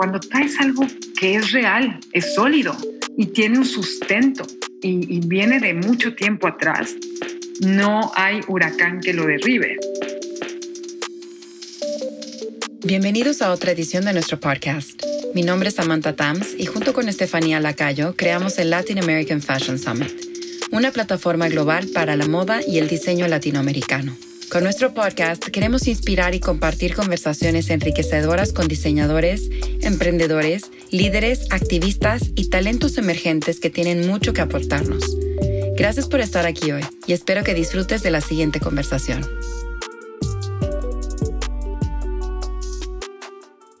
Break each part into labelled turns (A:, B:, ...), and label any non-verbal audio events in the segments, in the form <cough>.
A: cuando traes algo que es real, es sólido y tiene un sustento y, y viene de mucho tiempo atrás, no hay huracán que lo derribe.
B: Bienvenidos a otra edición de nuestro podcast. Mi nombre es Samantha Tams y junto con Estefanía Lacayo creamos el Latin American Fashion Summit, una plataforma global para la moda y el diseño latinoamericano. Con nuestro podcast queremos inspirar y compartir conversaciones enriquecedoras con diseñadores, emprendedores, líderes, activistas y talentos emergentes que tienen mucho que aportarnos. Gracias por estar aquí hoy y espero que disfrutes de la siguiente conversación.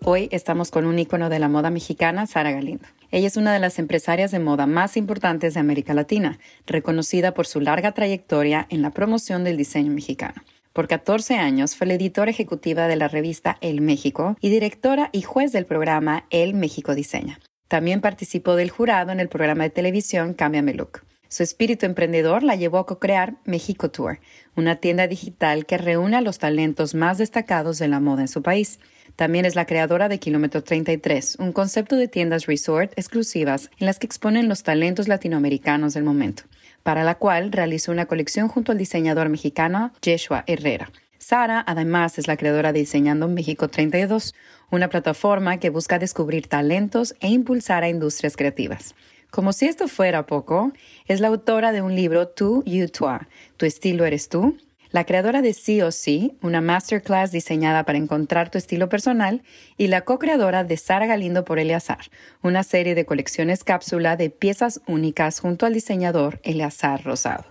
B: Hoy estamos con un ícono de la moda mexicana, Sara Galindo. Ella es una de las empresarias de moda más importantes de América Latina, reconocida por su larga trayectoria en la promoción del diseño mexicano. Por 14 años fue la editora ejecutiva de la revista El México y directora y juez del programa El México Diseña. También participó del jurado en el programa de televisión Cámbiame Look. Su espíritu emprendedor la llevó a co-crear México Tour, una tienda digital que reúne a los talentos más destacados de la moda en su país. También es la creadora de Kilómetro 33, un concepto de tiendas resort exclusivas en las que exponen los talentos latinoamericanos del momento para la cual realizó una colección junto al diseñador mexicano Yeshua Herrera. Sara, además, es la creadora de Diseñando México 32, una plataforma que busca descubrir talentos e impulsar a industrias creativas. Como si esto fuera poco, es la autora de un libro Tú, You, Toi, Tu estilo eres tú, la creadora de Sí o Sí, una masterclass diseñada para encontrar tu estilo personal, y la co-creadora de Sara Galindo por Eleazar, una serie de colecciones cápsula de piezas únicas junto al diseñador Eleazar Rosado.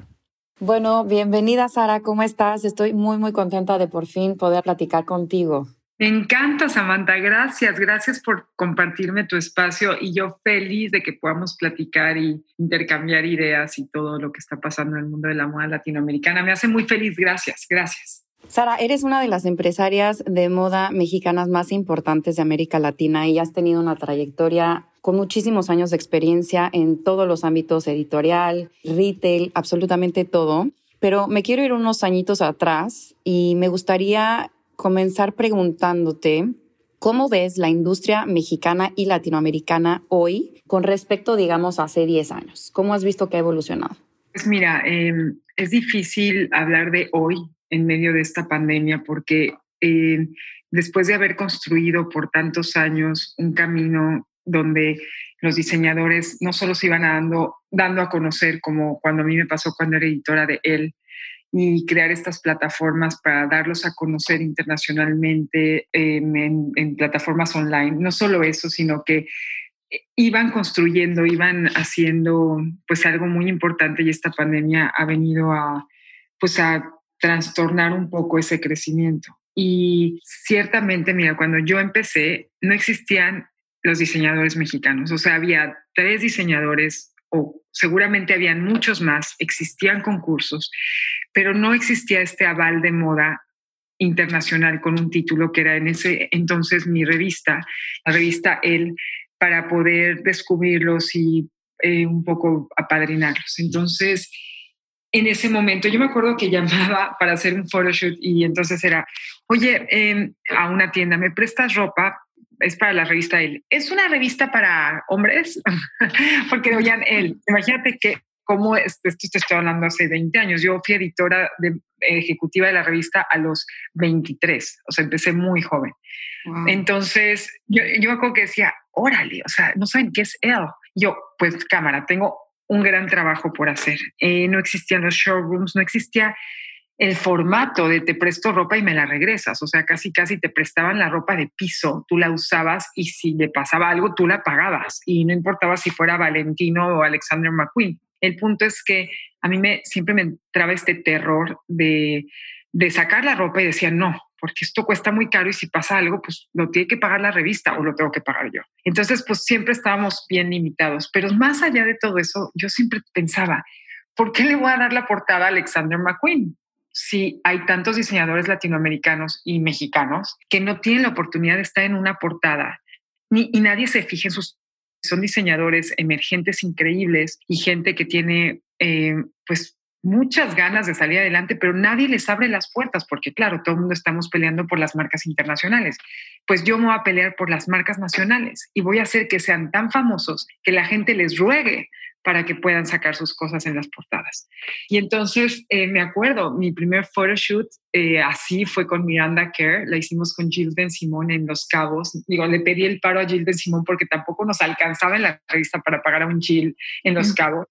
B: Bueno, bienvenida Sara, ¿cómo estás? Estoy muy, muy contenta de por fin poder platicar contigo.
A: Me encanta, Samantha. Gracias, gracias por compartirme tu espacio y yo feliz de que podamos platicar y intercambiar ideas y todo lo que está pasando en el mundo de la moda latinoamericana. Me hace muy feliz. Gracias, gracias.
B: Sara, eres una de las empresarias de moda mexicanas más importantes de América Latina y has tenido una trayectoria con muchísimos años de experiencia en todos los ámbitos editorial, retail, absolutamente todo. Pero me quiero ir unos añitos atrás y me gustaría comenzar preguntándote cómo ves la industria mexicana y latinoamericana hoy con respecto, digamos, a hace 10 años. ¿Cómo has visto que ha evolucionado?
A: Pues mira, em, es difícil hablar de hoy en medio de esta pandemia porque eh, después de haber construido por tantos años un camino donde los diseñadores no solo se iban dando, dando a conocer, como cuando a mí me pasó cuando era editora de él, y crear estas plataformas para darlos a conocer internacionalmente em, en, plataformas online. No solo eso, sino que eh, iban construyendo, iban haciendo pues algo muy importante y esta pandemia ha venido a pues a trastornar un poco ese crecimiento. Y ciertamente, mira, cuando yo empecé, no existían los diseñadores mexicanos, o sea, había tres diseñadores o seguramente habían muchos más, existían concursos, pero no existía este aval de moda internacional con un título que era en ese entonces mi revista, la revista El, para poder descubrirlos y eh, un poco apadrinarlos. Entonces, en ese momento, yo me acuerdo que <laughs> llamaba para hacer un photoshoot y entonces era, oye, em, a una tienda, ¿me prestas ropa? Es para la revista él. ¿Es una revista para hombres? <laughs> Porque oigan, él, imagínate que cómo esto te estoy hablando hace 20 años. Yo fui editora de, ejecutiva de la revista a los 23, o sea, empecé muy joven. Entonces, yo, yo me acuerdo que decía, órale, o sea, no saben qué es él. Yo, pues cámara, tengo un gran trabajo por hacer. Eh, no existían los showrooms, no existía el formato de te presto ropa y me la regresas. O sea, casi, casi te prestaban la ropa de piso, tú la usabas y si le pasaba algo, tú la pagabas. Y no importaba si fuera Valentino o Alexander McQueen. El punto es que a mí me, siempre me entraba este terror de, sacar la ropa y decía, no, porque esto cuesta muy caro y si pasa algo, pues lo tiene que pagar la revista o lo tengo que pagar yo. Entonces, pues siempre estábamos bien limitados. Pero más allá de todo eso, yo siempre pensaba, ¿por qué le voy a dar la portada a Alexander McQueen? Si hay tantos diseñadores latinoamericanos y mexicanos que no tienen la oportunidad de estar en una portada ni, y nadie se fije en sus... Son diseñadores emergentes increíbles y gente que tiene eh, pues muchas ganas de salir adelante, pero nadie les abre las puertas porque, claro, todo el mundo estamos peleando por las marcas internacionales. Pues yo me voy a pelear por las marcas nacionales y voy a hacer que sean tan famosos que la gente les ruegue para que puedan sacar sus cosas en las portadas. Y entonces eh, me acuerdo, mi primer photoshoot eh, así fue con Miranda Kerr, la hicimos con Jill Ben Simón en Los Cabos. Digo, le pedí el paro a Jill Ben Simón porque tampoco nos alcanzaba en la revista para pagar a un Jill en Los Cabos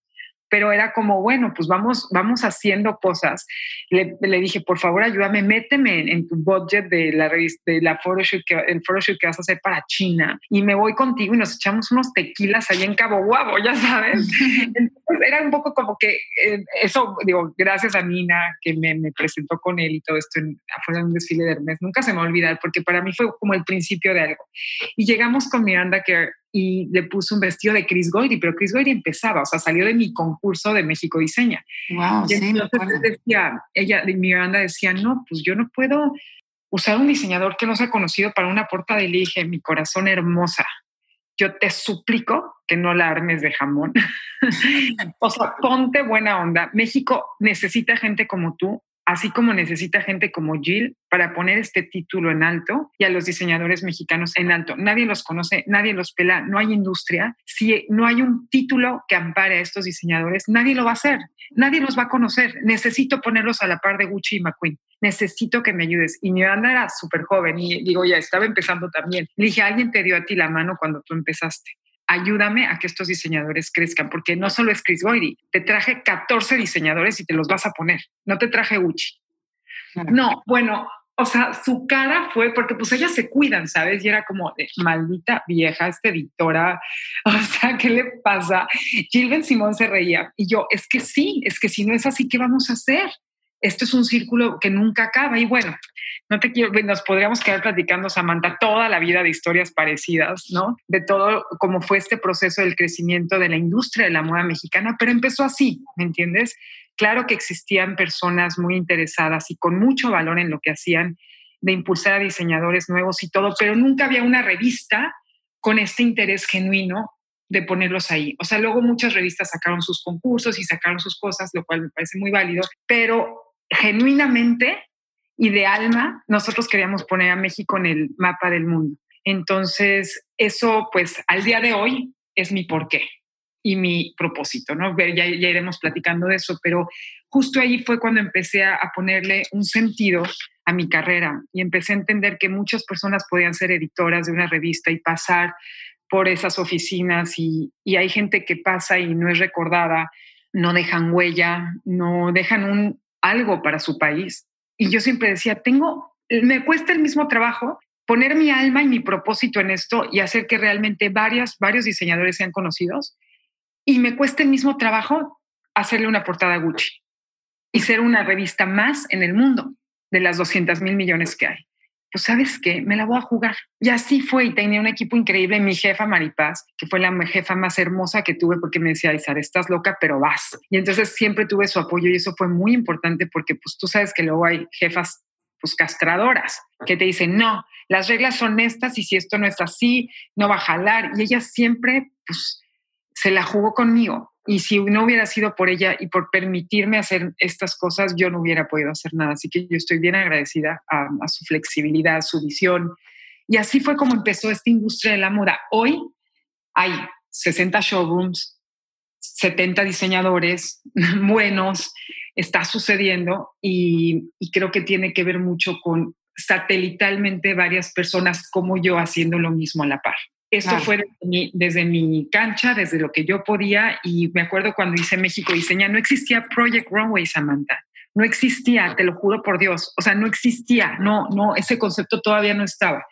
A: pero era como, bueno, pues vamos, vamos haciendo cosas. Le, le dije, por favor, ayúdame, méteme en, tu budget de la, de la photoshoot que, el photoshoot que vas a hacer para China y me voy contigo y nos echamos unos tequilas ahí en Cabo Guabo, ya sabes. <laughs> Entonces era un poco como que eh, eso, digo, gracias a Nina que me, me presentó con él y todo esto en, afuera de un desfile de Hermes, nunca se me va a olvidar porque para mí fue como el principio de algo. Y llegamos con Miranda que y le puse un vestido de Chris Goyri, pero Chris Goyri empezaba, o sea, salió de mi concurso de México Diseña.
B: Wow, y entonces
A: decía, ella, Miranda decía, no, pues yo no puedo usar un diseñador que no sea conocido para una portada y le dije, mi corazón hermosa, yo te suplico que no la armes de jamón. <laughs> o sea, ponte buena onda. México necesita gente como tú así como necesita gente como Jill para poner este título en alto y a los diseñadores mexicanos en alto. Nadie los conoce, nadie los pela, no hay industria. Si no hay un título que ampare a estos diseñadores, nadie lo va a hacer, nadie los va a conocer. Necesito ponerlos a la par de Gucci y McQueen. Necesito que me ayudes. Y mi banda era súper joven y digo, ya estaba empezando también. Le dije, alguien te dio a ti la mano cuando tú empezaste ayúdame a que estos diseñadores crezcan, porque no solo es Chris Goyri, te traje 14 diseñadores y te los vas a poner, no te traje Gucci. No, bueno, o sea, su cara fue porque pues ellas se cuidan, ¿sabes? Y era como de maldita vieja, esta editora, <laughs> o sea, ¿qué le pasa? Gilben Simón se reía y yo, es que sí, es que si no es así, ¿qué vamos a hacer? esto es un círculo que nunca acaba. Y bueno, no te quiero, nos podríamos quedar platicando, Samantha, toda la vida de historias parecidas, ¿no? De todo cómo fue este proceso del crecimiento de la industria de la moda mexicana, pero empezó así, ¿me entiendes? Claro que existían personas muy interesadas y con mucho valor en lo que hacían de impulsar a diseñadores nuevos y todo, pero nunca había una revista con este interés genuino de ponerlos ahí. O sea, luego muchas revistas sacaron sus concursos y sacaron sus cosas, lo cual me parece muy válido, pero genuinamente y de alma, nosotros queríamos poner a México en el mapa del mundo. Entonces, eso, pues, al día de hoy es mi porqué y mi propósito, ¿no? Ya, ya iremos platicando de eso, pero justo ahí fue cuando empecé a, ponerle un sentido a mi carrera y empecé a entender que muchas personas podían ser editoras de una revista y pasar por esas oficinas y, y hay gente que pasa y no es recordada, no dejan huella, no dejan un, algo para su país. Y yo siempre decía, tengo, me cuesta el mismo trabajo poner mi alma y mi propósito en esto y hacer que realmente varias, varios diseñadores sean conocidos. Y me cuesta el mismo trabajo hacerle una portada a Gucci y ser una revista más en el mundo de las 200 mil millones que hay pues sabes qué, me la voy a jugar. Y así fue y tenía un equipo increíble. Mi jefa Maripaz, que fue la jefa más hermosa que tuve porque me decía, Isar, estás loca, pero vas. Y entonces siempre tuve su apoyo y eso fue muy importante porque pues tú sabes que luego hay jefas pues castradoras que te dicen, no, las reglas son estas y si esto no es así, no va a jalar. Y ella siempre pues se la jugó conmigo y si no hubiera sido por ella y por permitirme hacer estas cosas, yo no hubiera podido hacer nada. Así que yo estoy bien agradecida a, su flexibilidad, a su visión. Y así fue como empezó esta industria de la moda. Hoy hay 60 showrooms, 70 diseñadores <laughs> buenos, está sucediendo y, y creo que tiene que ver mucho con satelitalmente varias personas como yo haciendo lo mismo a la par. Esto fue desde mi, cancha, desde lo que yo podía, y me acuerdo cuando hice México Diseña, no existía Project Runway, Samantha. No existía, te lo juro por Dios. O sea, no existía, no, no, ese concepto todavía no estaba.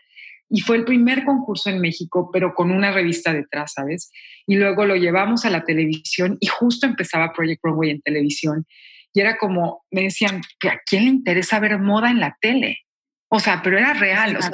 A: Y fue el primer concurso en México, pero con una revista detrás, ¿sabes? Y luego lo llevamos a la televisión y justo empezaba Project Runway en televisión. Y era como, me decían, ¿a quién le interesa ver moda en la tele? O sea, pero era real. O sea,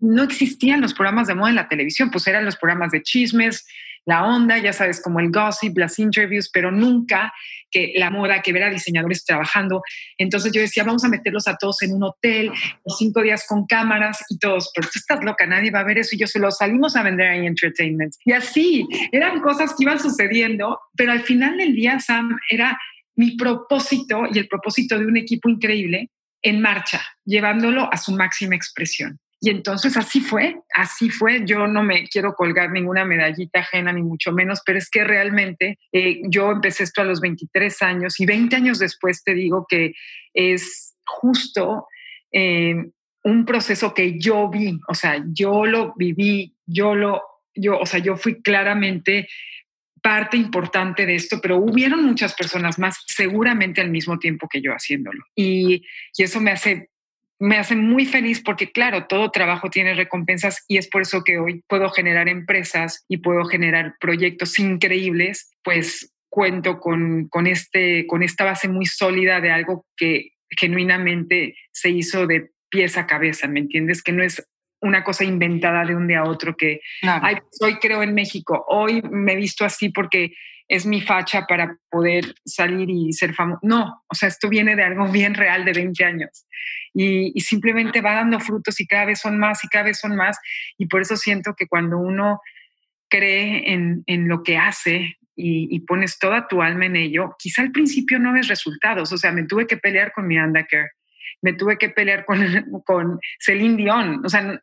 A: no, existían los programas de moda en la televisión, pues eran los programas de chismes, la onda, ya sabes, como el gossip, las interviews, pero nunca que la moda, que ver a diseñadores trabajando. Entonces yo decía, vamos a meterlos a todos en un hotel, cinco días con cámaras y todos, pero tú estás loca, nadie va a ver eso. Y yo se lo salimos a vender ahí entertainment. Y así, eran cosas que iban sucediendo, pero al final del día, Sam, era mi propósito y el propósito de un equipo increíble en marcha, llevándolo a su máxima expresión. Y entonces así fue, así fue. Yo no me quiero colgar ninguna medallita ajena, ni mucho menos, pero es que realmente eh, yo empecé esto a los 23 años y 20 años después te digo que es justo eh, un proceso que yo vi, o sea, yo lo viví, yo lo, yo, o sea, yo fui claramente parte importante de esto, pero hubieron muchas personas más seguramente al mismo tiempo que yo haciéndolo. Y, eso me hace me hace muy feliz porque, claro, todo trabajo tiene recompensas y es por eso que hoy puedo generar empresas y puedo generar proyectos increíbles, pues cuento con, con, este, con esta base muy sólida de algo que genuinamente se hizo de pies a cabeza, ¿me entiendes? Que no es una cosa inventada de un día a otro que hoy creo en México, hoy me he visto así porque es mi facha para poder salir y ser famoso. No, o sea, esto viene de algo bien real de 20 años y, simplemente va dando frutos y cada vez son más y cada vez son más. Y por eso siento que cuando uno cree en, lo que hace y, pones toda tu alma en ello, quizá al principio no ves resultados. O sea, me tuve que pelear con mi Care me tuve que pelear con, <laughs> con Celine Dion. O sea,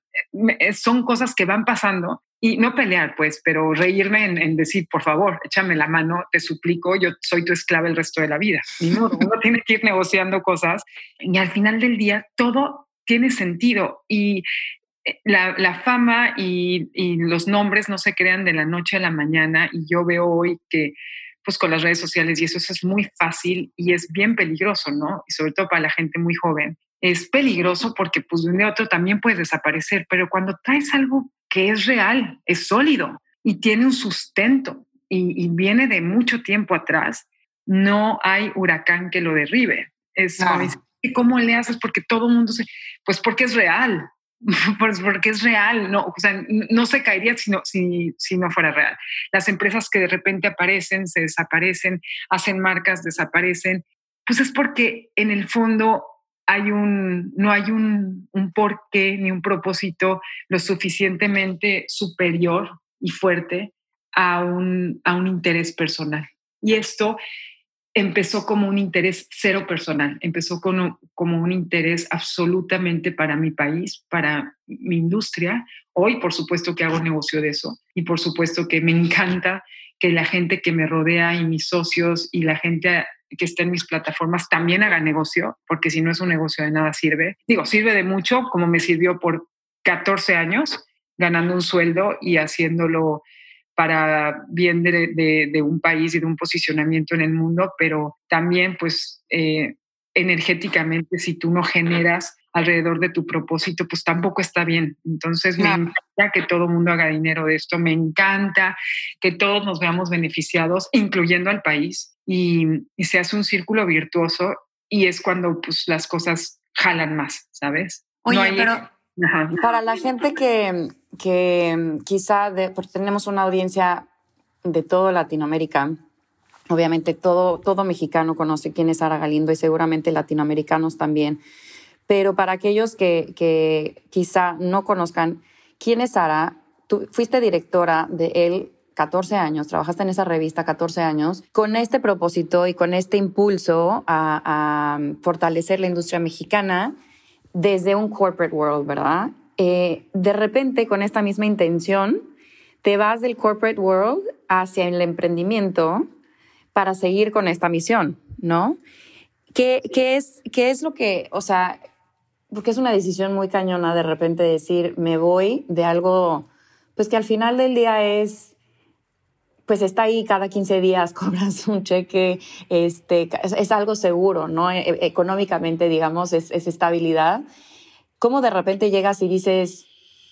A: son cosas que van pasando y no pelear, pues, pero reírme en, decir, por favor, échame la mano, te suplico, yo soy tu esclava el resto de la vida. Ni modo, <laughs> uno tiene que ir negociando cosas y al final del día todo tiene sentido y eh, la, la fama y, y, los nombres no se crean de la noche a la mañana y yo veo hoy que pues con las redes sociales y eso, eso es muy fácil y es bien peligroso, ¿no? Y sobre todo para la gente muy joven. Es peligroso porque pues de un día a otro también puedes desaparecer, pero cuando traes algo que es real, es sólido y tiene un sustento y, viene de mucho tiempo atrás, no hay huracán que lo derribe. Es ¿cómo le haces? Porque todo el mundo se, pues porque es real, <laughs> pues porque es real, no, o sea, no se caería si no, si, si no fuera real. Las empresas que de repente aparecen, se desaparecen, hacen marcas, desaparecen, pues es porque en el fondo hay un, no hay un, un porqué ni un propósito lo suficientemente superior y fuerte a un, a un interés personal. Y esto empezó como un interés cero personal, empezó como, como un interés absolutamente para mi país, para mi industria. Hoy, por supuesto que hago negocio de eso y por supuesto que me encanta que la gente que me rodea y mis socios y la gente que esté en mis plataformas también haga negocio, porque si no es un negocio de nada sirve. Digo, sirve de mucho, como me sirvió por 14 años, ganando un sueldo y haciéndolo para bien de, un país y de un posicionamiento en el mundo, pero también pues eh, energéticamente si tú no generas alrededor de tu propósito, pues tampoco está bien. Entonces me encanta que todo el mundo haga dinero de esto, me encanta que todos nos veamos beneficiados, incluyendo al país, y, se hace un círculo virtuoso y es cuando pues las cosas jalan más, ¿sabes?
B: Oye, pero para la gente que, que quizá porque tenemos una audiencia de toda Latinoamérica, obviamente todo, todo mexicano conoce quién es Sara Galindo y seguramente latinoamericanos también. Pero para aquellos que, que quizá no conozcan quién es Sara, tú fuiste directora de él 14 años, trabajaste en esa revista 14 años, con este propósito y con este impulso a, a fortalecer la industria mexicana desde un corporate world, ¿verdad? Eh, de repente, con esta misma intención, te vas del corporate world hacia el emprendimiento para seguir con esta misión, ¿no? ¿Qué, qué es, ¿Qué es lo que, o sea, porque es una decisión muy cañona de repente decir, me voy de algo, pues que al final del día es, pues está ahí cada 15 días, <laughs> cobras un cheque, este, es, algo seguro, ¿no? E, e, económicamente, digamos, es, es estabilidad. ¿Cómo de repente llegas y dices,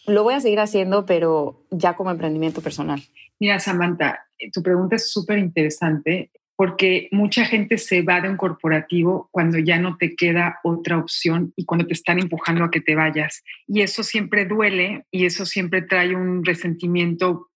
B: lo voy a seguir haciendo, pero ya como emprendimiento personal?
A: Mira, Samantha, tu pregunta es súper interesante porque mucha gente se va de un corporativo cuando ya no te queda otra opción y cuando te están empujando a que te vayas. Y eso siempre duele y eso siempre trae un resentimiento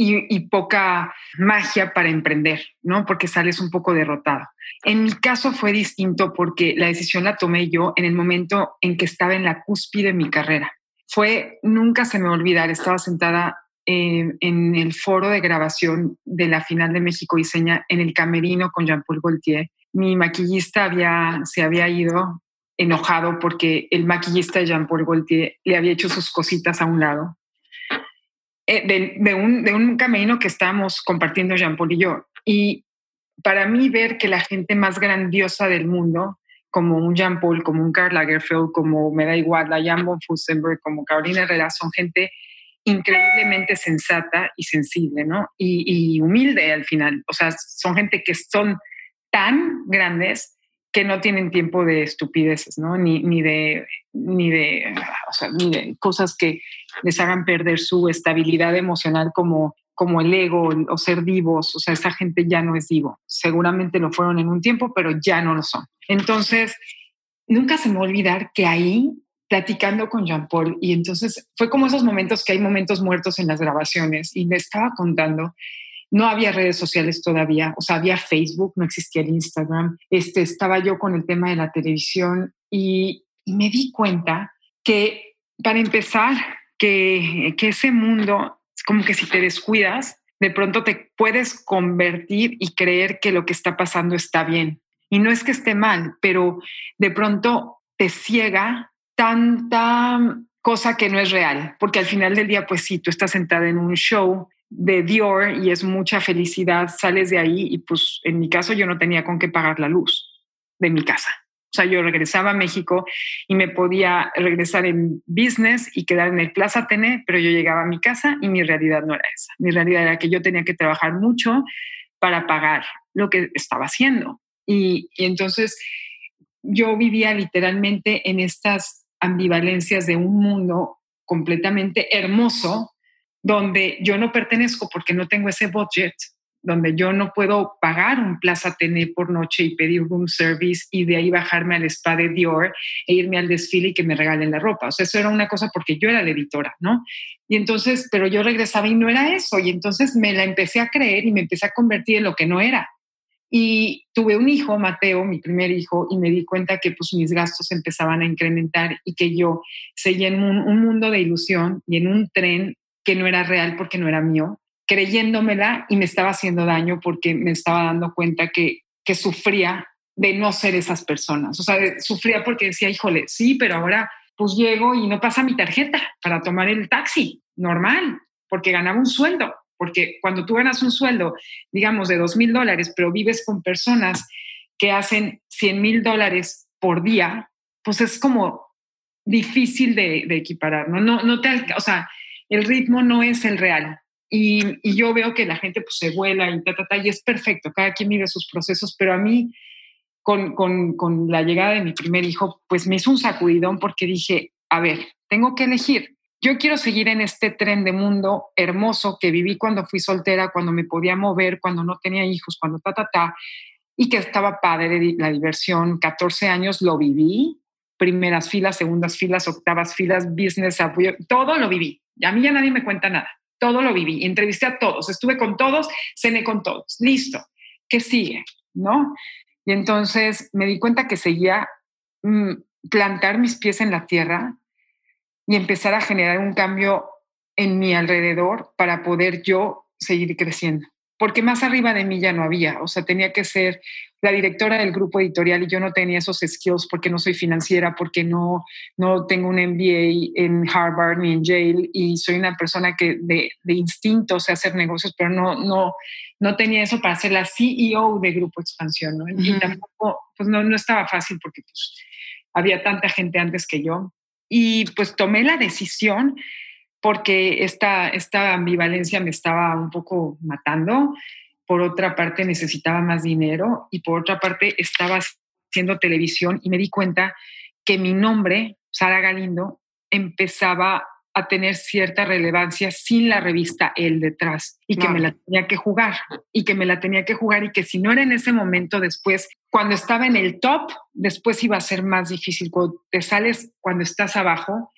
A: y, poca magia para emprender, ¿no? Porque sales un poco derrotado. En mi caso fue distinto porque la decisión la tomé yo en el momento en que estaba en la cúspide de mi carrera. Fue, nunca se me va a olvidar, estaba sentada en el foro de grabación de la final de México Diseña en el camerino con Jean-Paul Gaultier mi maquillista se había ido enojado porque el maquillista Jean-Paul Gaultier le había hecho sus cositas a un lado. Eh, de, un, de un camino que estábamos compartiendo Jean-Paul y yo. Y para mí ver que la gente más grandiosa del mundo, como un Jean Paul, como un Karl Lagerfeld, como me da igual, la Jan von Fusenberg, como Carolina Herrera, son gente increíblemente sensata y sensible, ¿no? Y, humilde al final. O sea, son gente que son tan grandes que no tienen tiempo de estupideces, ¿no? Ni, ni, de, ni, de, cosas que les hagan perder su estabilidad emocional como como el ego o ser vivos, o sea, esa gente ya no es vivo. Seguramente lo fueron en un tiempo, pero ya no lo son. Entonces, nunca se me va a olvidar que ahí, platicando con Jean Paul, y entonces fue como esos momentos que hay momentos muertos en las grabaciones, y me estaba contando, no había redes sociales todavía, o sea, había Facebook, no existía el Instagram, este, estaba yo con el tema de la televisión y, y me di cuenta que, para empezar, que, que ese mundo como que si te descuidas, de pronto te puedes convertir y creer que lo que está pasando está bien. Y no es que esté mal, pero de pronto te ciega tanta cosa que no es real, porque al final del día, pues sí, tú estás sentada en un show de Dior y es mucha felicidad, sales de ahí y pues en mi caso yo no tenía con qué pagar la luz de mi casa. O sea, yo regresaba a México y me podía regresar en business y quedar en el Plaza Tené, pero yo llegaba a mi casa y mi realidad no era esa. Mi realidad era que yo tenía que trabajar mucho para pagar lo que estaba haciendo. Y, y entonces yo vivía literalmente en estas ambivalencias de un mundo completamente hermoso donde yo no pertenezco porque no tengo ese budget donde yo no puedo pagar un Plaza Tené por noche y pedir room service y de ahí bajarme al spa de Dior e irme al desfile y que me regalen la ropa. O sea, eso era una cosa porque yo era la editora, ¿no? Y entonces, pero yo regresaba y no era eso. Y entonces me la empecé a creer y me empecé a convertir en lo que no era. Y tuve un hijo, Mateo, mi primer hijo, y me di cuenta que pues mis gastos empezaban a incrementar y que yo seguía en un mundo de ilusión y en un tren que no era real porque no era mío creyéndomela y me estaba haciendo daño porque me estaba dando cuenta que, que sufría de no ser esas personas. O sea, sufría porque decía, híjole, sí, pero ahora pues llego y no pasa mi tarjeta para tomar el taxi, normal, porque ganaba un sueldo. Porque cuando tú ganas un sueldo, digamos, de dos mil dólares, pero vives con personas que hacen 100 mil dólares por día, pues es como difícil de, de, equiparar, ¿no? No, no te, o sea, el ritmo no es el real. Y, yo veo que la gente pues se vuela y ta, ta, ta, y es perfecto, cada quien vive sus procesos, pero a mí, con, con, la llegada de mi primer hijo, pues me hizo un sacudidón porque dije, a ver, tengo que elegir. Yo quiero seguir en este tren de mundo hermoso que viví cuando fui soltera, cuando me podía mover, cuando no tenía hijos, cuando ta, ta, ta, y que estaba padre la diversión. 14 años lo viví, primeras filas, segundas filas, octavas filas, business, apoyo, todo lo viví. A mí ya nadie me cuenta nada todo lo viví, entrevisté a todos, estuve con todos, cené con todos, listo, ¿qué sigue? ¿No? Y entonces me di cuenta que seguía mm, plantar mis pies en la tierra y empezar a generar un cambio en mi alrededor para poder yo seguir creciendo. Porque más arriba de mí ya no había, o sea, tenía que ser la directora del grupo editorial y yo no tenía esos skills porque no soy financiera, porque no, no tengo un MBA en Harvard ni en Yale y soy una persona que de, de instinto sé hacer negocios, pero no, no, no tenía eso para ser la CEO de Grupo Expansión, ¿no? Y tampoco, pues no, no estaba fácil porque pues, había tanta gente antes que yo. Y pues tomé la decisión porque esta, esta ambivalencia me estaba un poco matando por otra parte necesitaba más dinero y por otra parte estaba haciendo televisión y me di cuenta que mi nombre, Sara Galindo, empezaba a tener cierta relevancia sin la revista El detrás y que me la tenía que jugar y que me la tenía que jugar y que si no era en ese momento después, cuando estaba en el top, después iba a ser más difícil. Cuando te sales, cuando estás abajo,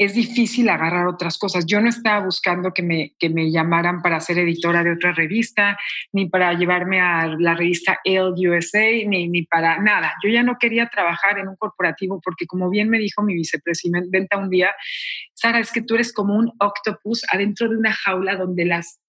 A: es difícil agarrar otras cosas. Yo no estaba buscando que me, que me llamaran para ser editora de otra revista, ni para llevarme a la revista Elle USA, ni, ni para nada. Yo ya no quería trabajar en un corporativo porque, como bien me dijo mi vicepresidenta un día, Sara, es que tú eres como un octopus adentro de una jaula donde las,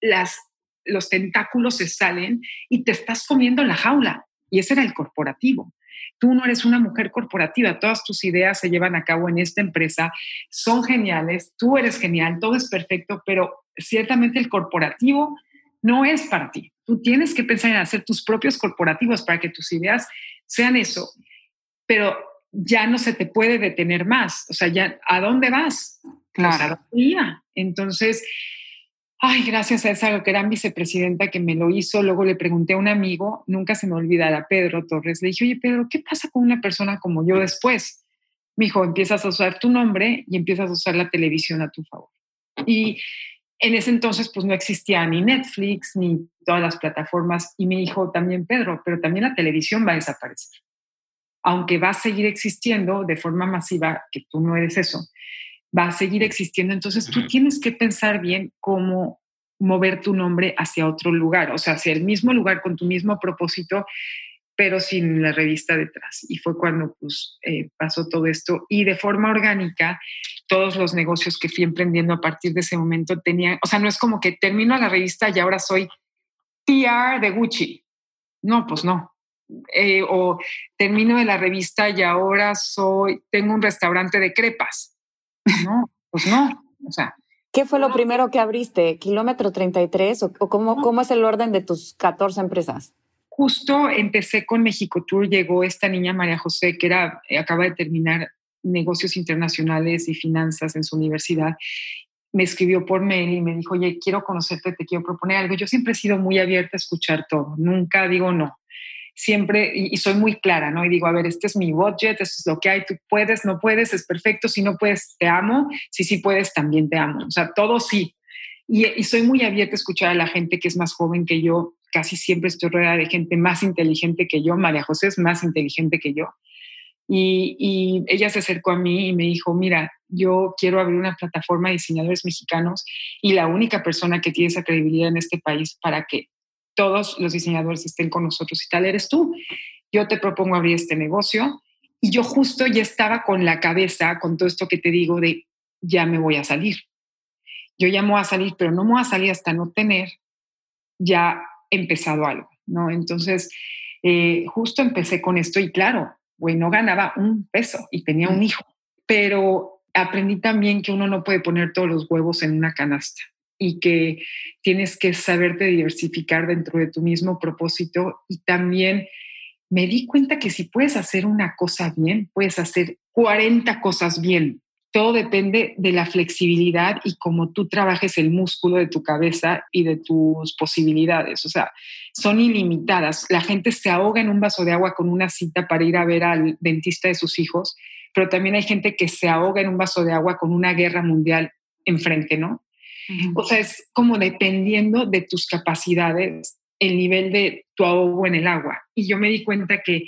A: las, los tentáculos se salen y te estás comiendo la jaula Y ese era el corporativo. Tú no eres una mujer corporativa, todas tus ideas se llevan a cabo en esta empresa, son geniales, tú eres genial, todo es perfecto, pero ciertamente el corporativo no es para ti. Tú tienes que pensar en hacer tus propios corporativos para que tus ideas sean eso, pero ya no se te puede detener más. O sea, ya, ¿a dónde vas?
B: Claro.
A: Entonces, ay, gracias a esa gran vicepresidenta que me lo hizo, luego le pregunté a un amigo, nunca se me olvidará, Pedro Torres, le dije, oye, Pedro, ¿qué pasa con una persona como yo después? Me dijo, empiezas a usar tu nombre y empiezas a usar la televisión a tu favor. Y en ese entonces, pues no existía ni Netflix ni todas las plataformas. Y me dijo también, Pedro, pero también la televisión va a desaparecer. Aunque va a seguir existiendo de forma masiva, que tú no eres eso, va a seguir existiendo. Entonces tú tienes que pensar bien cómo mover tu nombre hacia otro lugar, o sea, hacia el mismo lugar con tu mismo propósito, pero sin la revista detrás. Y fue cuando pues, eh, pasó todo esto. Y de forma orgánica, todos los negocios que fui emprendiendo a partir de ese momento tenían, o sea, no es como que termino la revista y ahora soy PR de Gucci. No, pues no. Eh, o termino de la revista y ahora soy, tengo un restaurante de crepas. No, pues no. O sea.
B: ¿Qué fue lo primero que abriste? ¿Kilómetro 33? ¿O, cómo, cómo es el orden de tus 14 empresas?
A: Justo empecé con México Tour, llegó esta niña María José, que era, eh, acaba de terminar negocios internacionales y finanzas en su universidad. Me escribió por mail y me dijo, oye, quiero conocerte, te quiero proponer algo. Yo siempre he sido muy abierta a escuchar todo, nunca digo no siempre, y, soy muy clara, ¿no? Y digo, a ver, este es mi budget, esto es lo que hay, tú puedes, no puedes, es perfecto, si no puedes, te amo, si sí puedes, también te amo, o sea, todo sí. Y, soy muy abierta a escuchar a la gente que es más joven que yo, casi siempre estoy rodeada de gente más inteligente que yo, María José es más inteligente que yo. Y, y, ella se acercó a mí y me dijo, mira, yo quiero abrir una plataforma de diseñadores mexicanos y la única persona que tiene esa credibilidad en este país para que todos los diseñadores estén con nosotros y tal eres tú. Yo te propongo abrir este negocio y yo justo ya estaba con la cabeza con todo esto que te digo de ya me voy a salir. Yo ya me voy a salir, pero no me voy a salir hasta no tener ya empezado algo, ¿no? Entonces, eh, justo empecé con esto y claro, bueno, ganaba un peso y tenía un hijo, pero aprendí también que uno no puede poner todos los huevos en una canasta y que tienes que saberte diversificar dentro de tu mismo propósito y también me di cuenta que si puedes hacer una cosa bien, puedes hacer 40 cosas bien. Todo depende de la flexibilidad y cómo tú trabajes el músculo de tu cabeza y de tus posibilidades. O sea, son ilimitadas. La gente se ahoga en un vaso de agua con una cita para ir a ver al dentista de sus hijos, pero también hay gente que se ahoga en un vaso de agua con una guerra mundial enfrente, ¿no? O sea, es como dependiendo de tus capacidades, el nivel de tu ahogo en el agua. Y yo me di cuenta que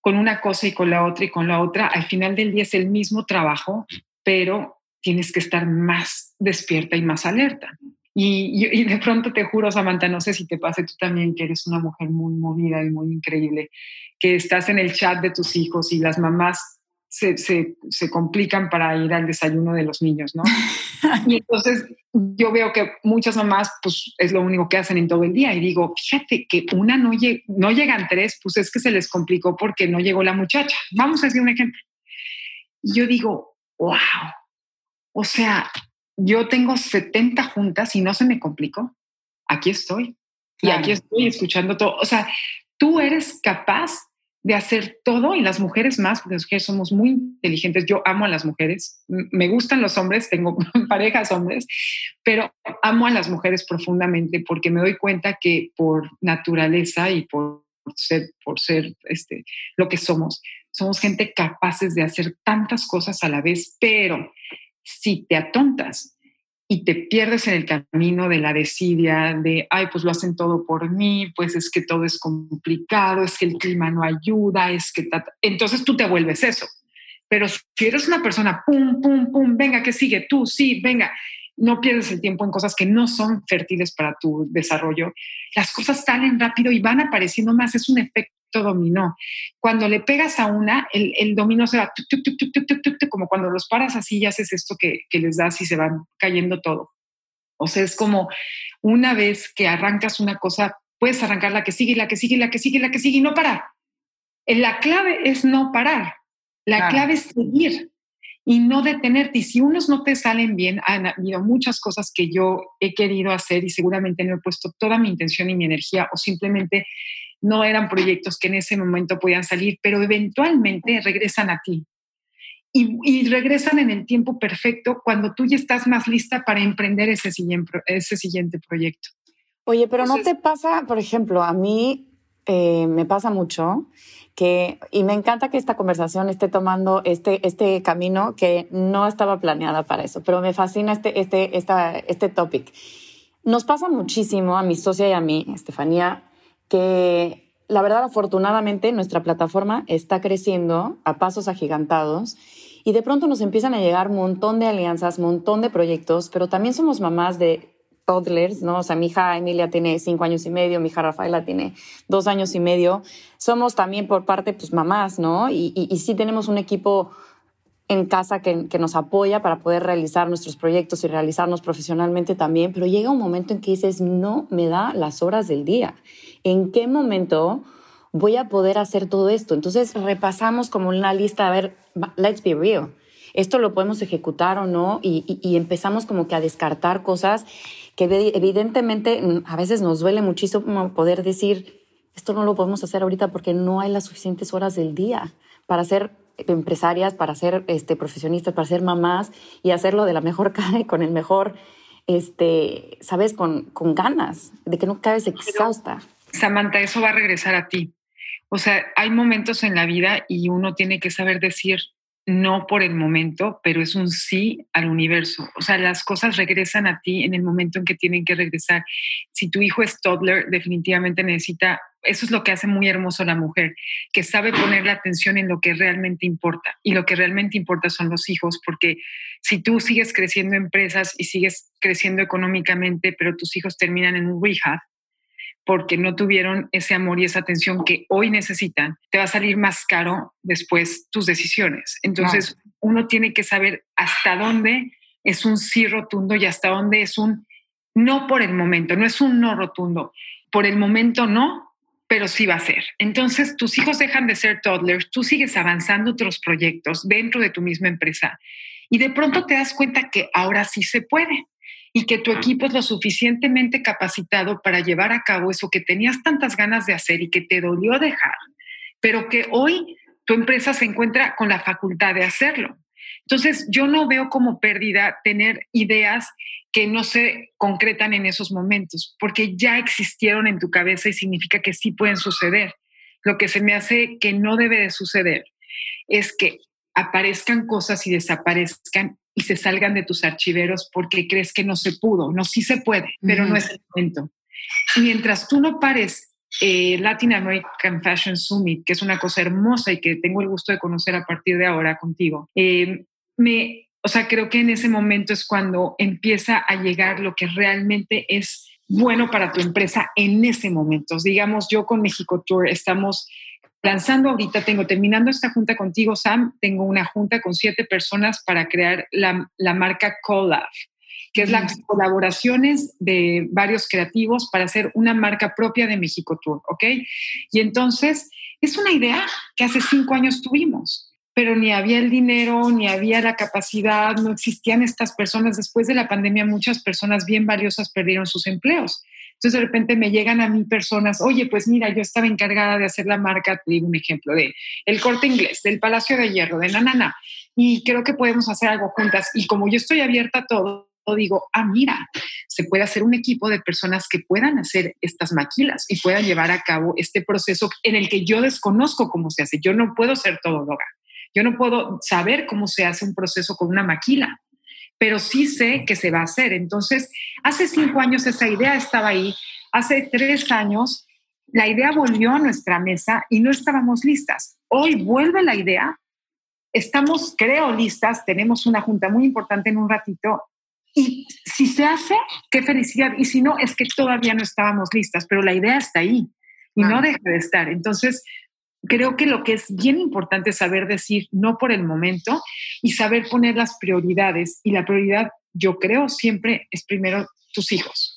A: con una cosa y con la otra y con la otra, al final del día es el mismo trabajo, pero tienes que estar más despierta y más alerta. Y, y, de pronto te juro, Samantha, no sé si te pase tú también, que eres una mujer muy movida y muy increíble, que estás en el chat de tus hijos y las mamás se, se, complican para ir al desayuno de los niños, ¿no? <laughs> y entonces yo veo que muchas mamás, pues es lo único que hacen en todo el día. Y digo, fíjate que una no, no llegan tres, pues es que se les complicó porque no llegó la muchacha. Vamos a decir un ejemplo. Y yo digo, wow, o sea, yo tengo 70 juntas y no se me complicó. Aquí estoy. Y aquí estoy escuchando todo. O sea, tú eres capaz de hacer todo y las mujeres más, porque las mujeres somos muy inteligentes. Yo amo a las mujeres, me gustan los hombres, <laughs> tengo parejas hombres, pero amo a las mujeres profundamente porque me doy cuenta que por naturaleza y por ser, por ser este, lo que somos, somos gente capaces de hacer tantas cosas a la vez, pero si te atontas y te pierdes en el camino de la desidia, de, ay, pues lo hacen todo por mí, pues es que todo es complicado, es que el clima no ayuda, es que... Entonces tú te vuelves eso. Pero si eres una persona, pum, pum, pum, venga, que sigue? Tú, sí, venga. No pierdes el tiempo en cosas que no son fértiles para tu desarrollo. Las cosas salen rápido y van apareciendo más. Es un efecto dominó. Cuando le pegas a una, el, el dominó se va, como cuando los paras así y haces esto que, que les das y se van cayendo todo. O sea, es como una vez que arrancas una cosa, puedes arrancar la que sigue, la que sigue, la que sigue, la que sigue y no parar. La clave es no parar. La clave es seguir y no detenerte. Y si unos no te salen bien, han habido muchas cosas que yo he querido hacer y seguramente no he puesto toda mi intención y mi energía o simplemente no eran proyectos que en ese momento podían salir, pero eventualmente regresan a ti. Y, regresan en el tiempo perfecto cuando tú ya estás más lista para emprender ese siguiente, ese siguiente proyecto.
B: Oye, pero ¿no te pasa, por ejemplo, a mí eh, me pasa mucho que, y me encanta que esta conversación esté tomando este, este camino que no estaba planeada para eso, pero me fascina este, este, esta, este topic. Nos pasa muchísimo a mi socia y a mí, Estefanía, que la verdad, afortunadamente, nuestra plataforma está creciendo a pasos agigantados y de pronto nos empiezan a llegar un montón de alianzas, un montón de proyectos, pero también somos mamás de toddlers, ¿no? O sea, mi hija Emilia tiene cinco años y medio, mi hija Rafaela tiene dos años y medio. Somos también por parte, pues, mamás, ¿no? Y, y, sí tenemos un equipo en casa que, que, nos apoya para poder realizar nuestros proyectos y realizarnos profesionalmente también, pero llega un momento en que dices, no me da las horas del día. ¿En qué momento voy a poder hacer todo esto? Entonces repasamos como una lista, a ver, let's be real. Esto lo podemos ejecutar o no y, y empezamos como que a descartar cosas que evidentemente mm, a veces nos duele muchísimo poder decir, esto no lo podemos hacer ahorita porque no hay las suficientes horas del día para ser empresarias, para ser este, profesionistas, para ser mamás y hacerlo de la mejor <laughs> cara y con el mejor, este, sabes, con, con ganas, de que no cabes exhausta.
A: Samantha, eso va a regresar a ti. O sea, hay momentos en la vida y uno tiene que saber decir, no por el momento, pero es un sí al universo. O sea, las cosas regresan a ti en el momento en que tienen que regresar. Si tu hijo es toddler, definitivamente necesita, eso es lo que hace muy hermoso la mujer, que sabe poner la atención en lo que realmente importa. Y lo que realmente importa son los hijos, porque si tú sigues creciendo empresas y sigues creciendo económicamente, pero tus hijos terminan en un rehab, porque no tuvieron ese amor y esa atención que hoy necesitan, te va a salir más caro después tus decisiones. Entonces, uno tiene que saber hasta dónde es un sí rotundo y hasta dónde es un no por el momento, no es un no rotundo. Por el momento no, pero sí va a ser. Entonces, tus hijos dejan de ser toddlers, tú sigues avanzando otros proyectos dentro de tu misma empresa y de pronto te das cuenta que ahora sí se puede y que tu equipo es lo suficientemente capacitado para llevar a cabo eso que tenías tantas ganas de hacer y que te dolió dejar, pero que hoy tu empresa se encuentra con la facultad de hacerlo. Entonces, yo no veo como pérdida tener ideas que no se concretan en esos momentos, porque ya existieron en tu cabeza y significa que sí pueden suceder. Lo que se me hace que no debe de suceder es que aparezcan cosas y desaparezcan y se salgan de tus archiveros porque crees que no se pudo. No, sí se puede, pero no es el momento. Mientras tú no pares eh, Latin American Fashion Summit, que es una cosa hermosa y que tengo el gusto de conocer a partir de ahora contigo, eh, me, o sea, creo que en ese momento es cuando empieza a llegar lo que realmente es bueno para tu empresa en ese momento. Digamos, yo con México Tour estamos lanzando ahorita, tengo terminando esta junta contigo, Sam, tengo una junta con siete personas para crear la, la marca Collab, que es las colaboraciones de varios creativos para hacer una marca propia de México Tour, ¿ok? Y entonces es una idea que hace cinco años tuvimos, pero ni había el dinero, ni había la capacidad, no existían estas personas. Después de la pandemia, muchas personas bien valiosas perdieron sus empleos. Entonces de repente me llegan a mí personas, oye, pues mira, yo estaba encargada de hacer la marca, te digo un ejemplo, de el corte inglés, del Palacio de Hierro, de Nanana, y creo que podemos hacer algo juntas. Y como yo estoy abierta a todo, digo, ah, mira, se puede hacer un equipo de personas que puedan hacer estas maquilas y puedan llevar a cabo este proceso en el que yo desconozco cómo se hace. Yo no puedo ser todóloga. Yo no puedo saber cómo se hace un proceso con una maquila pero sí sé que se va a hacer. Entonces, hace cinco años esa idea estaba ahí, hace tres años la idea volvió a nuestra mesa y no estábamos listas. Hoy vuelve la idea, estamos, creo, listas, tenemos una junta muy importante en un ratito y si se hace, qué felicidad. Y si no, es que todavía no estábamos listas, pero la idea está ahí y no deja de estar. Entonces, creo que lo que es bien importante es saber decir no por el momento y saber poner las prioridades. Y la prioridad, yo creo, siempre es primero tus hijos.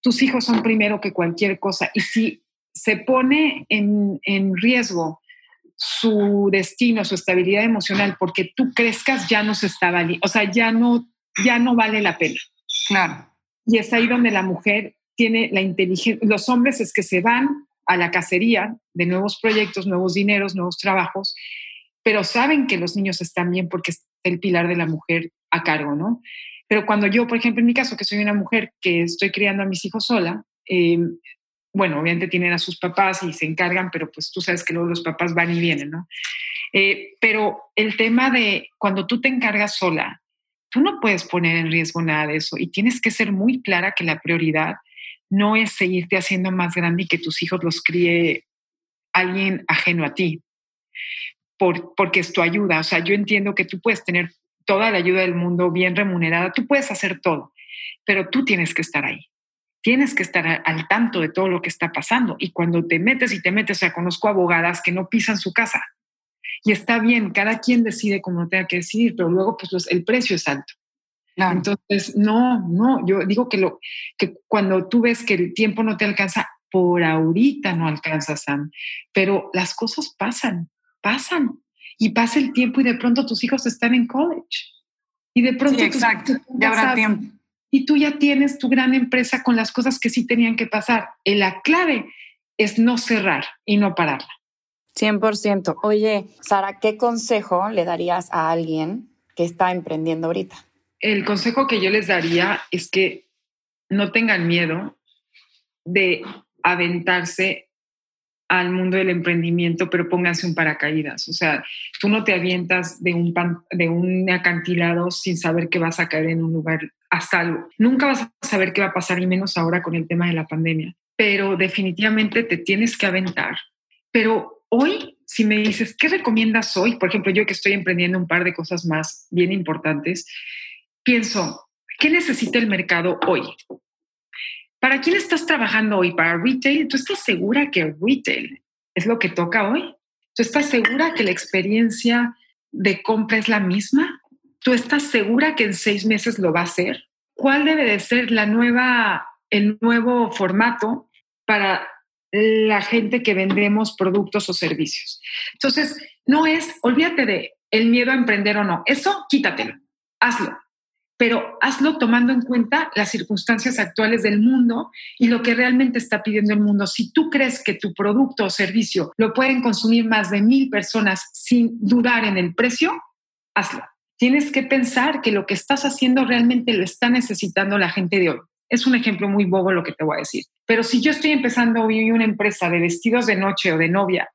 A: tus hijos son primero que cualquier cosa. Y si se pone en, en riesgo su destino, su estabilidad emocional, porque tú crezcas, ya no se está valiendo, o sea, ya no, ya no vale la pena.
B: Claro.
A: Y es ahí donde la mujer tiene la inteligencia, los hombres es que se van a la cacería de nuevos proyectos, nuevos dineros, nuevos trabajos, pero saben que los niños están bien porque está el pilar de la mujer a cargo, ¿no? Pero cuando yo, por ejemplo, en mi caso, que soy una mujer que estoy criando a mis hijos sola, eh, bueno, obviamente tienen a sus papás y se encargan, pero pues tú sabes que luego los papás van y vienen, ¿no? Eh, pero el tema de cuando tú te encargas sola, tú no puedes poner en riesgo nada de eso y tienes que ser muy clara que la prioridad no es seguirte haciendo más grande y que tus hijos los críe alguien ajeno a ti, por, porque es tu ayuda. O sea, yo entiendo que tú puedes tener toda la ayuda del mundo bien remunerada, tú puedes hacer todo, pero tú tienes que estar ahí tienes que estar al tanto de todo lo que está pasando. Y cuando te metes y te metes, o sea, conozco abogadas que no pisan su casa. Y está bien, cada quien decide como tenga que decidir, pero luego pues el precio es alto. Entonces, no, no, yo digo que, lo, que cuando tú ves que el tiempo no te alcanza, por ahorita no alcanza, Sam, pero las cosas pasan, pasan. Y pasa el tiempo y de pronto tus hijos están en college. Y de pronto...
B: exacto, ya habrá tiempo
A: y tú ya tienes tu gran empresa con las cosas que sí tenían que pasar. Y la clave es no cerrar y no pararla.
B: 100%. Oye, Sara, ¿qué consejo le darías a alguien que está emprendiendo ahorita?
A: El consejo que yo les daría es que no tengan miedo de aventarse al mundo del emprendimiento, pero pónganse un paracaídas. O sea, tú no te avientas de un, de un acantilado sin saber que vas a caer en un lugar a salvo. Nunca vas a saber qué va a pasar, y menos ahora con el tema de la pandemia. Pero definitivamente te tienes que aventar. Pero hoy, si me dices, ¿qué recomiendas hoy? Por ejemplo, yo que estoy emprendiendo un par de cosas más bien importantes, pienso, ¿qué necesita el mercado hoy? ¿Para quién estás trabajando hoy? ¿Para retail? ¿Tú estás segura que retail es lo que toca hoy? ¿Tú estás segura que la experiencia de compra es la misma? ¿Tú estás segura que en seis meses lo va a hacer? ¿Cuál debe de ser la nueva, el nuevo formato para la gente que vendemos productos o servicios? Entonces, no es, olvídate de el miedo a emprender o no. Eso quítatelo, hazlo. Pero hazlo tomando en cuenta las circunstancias actuales del mundo y lo que realmente está pidiendo el mundo. Si tú crees que tu producto o servicio lo pueden consumir más de mil personas sin dudar en el precio, hazlo tienes que pensar que lo que estás haciendo realmente lo está necesitando la gente de hoy. Es un ejemplo muy bobo lo que te voy a decir. Pero si yo estoy empezando hoy una empresa de vestidos de noche o de novia,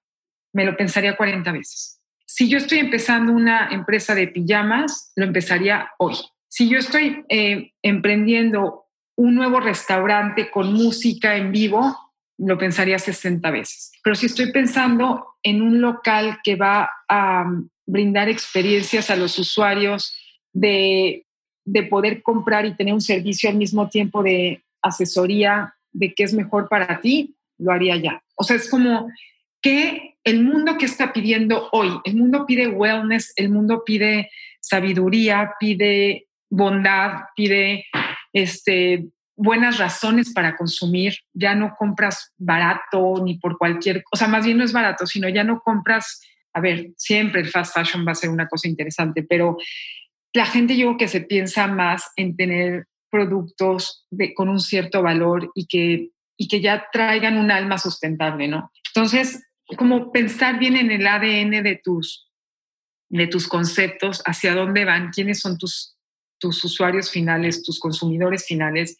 A: me lo pensaría 40 veces. Si yo estoy empezando una empresa de pijamas, lo empezaría hoy. Si yo estoy eh, emprendiendo un nuevo restaurante con música en vivo, lo pensaría 60 veces. Pero si estoy pensando en un local que va a brindar experiencias a los usuarios de, poder comprar y tener un servicio al mismo tiempo de asesoría de qué es mejor para ti, lo haría ya. O sea, es como que el mundo que está pidiendo hoy, el mundo pide wellness, el mundo pide sabiduría, pide bondad, pide este, buenas razones para consumir, ya no compras barato ni por cualquier, o sea, más bien no es barato, sino ya no compras a ver, siempre el fast fashion va a ser una cosa interesante, pero la gente yo que se piensa más en tener productos de, con un cierto valor y que, y que ya traigan un alma sustentable, ¿no? Entonces, como pensar bien en el ADN de tus, de tus conceptos, hacia dónde van, quiénes son tus, tus usuarios finales, tus consumidores finales,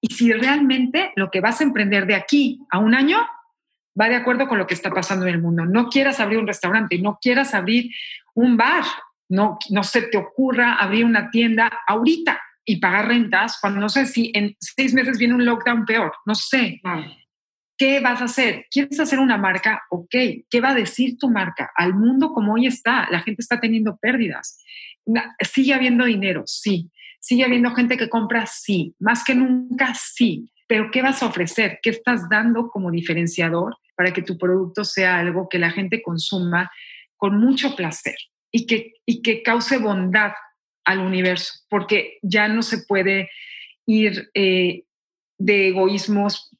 A: y si realmente lo que vas a emprender de aquí a un año va de acuerdo con lo que está pasando en el mundo. No quieras abrir un restaurante, no quieras abrir un bar, no, no se te ocurra abrir una tienda ahorita y pagar rentas cuando no sé si en seis meses viene un lockdown peor, no sé. ¿Qué vas a hacer? ¿Quieres hacer una marca? Ok, ¿qué va a decir tu marca? Al mundo como hoy está, la gente está teniendo pérdidas. Sigue habiendo dinero, sí. Sigue habiendo gente que compra, sí. Más que nunca, sí. Pero ¿qué vas a ofrecer? ¿Qué estás dando como diferenciador para que tu producto sea algo que la gente consuma con mucho placer y que, y que cause bondad al universo, porque ya no se puede ir eh, de egoísmos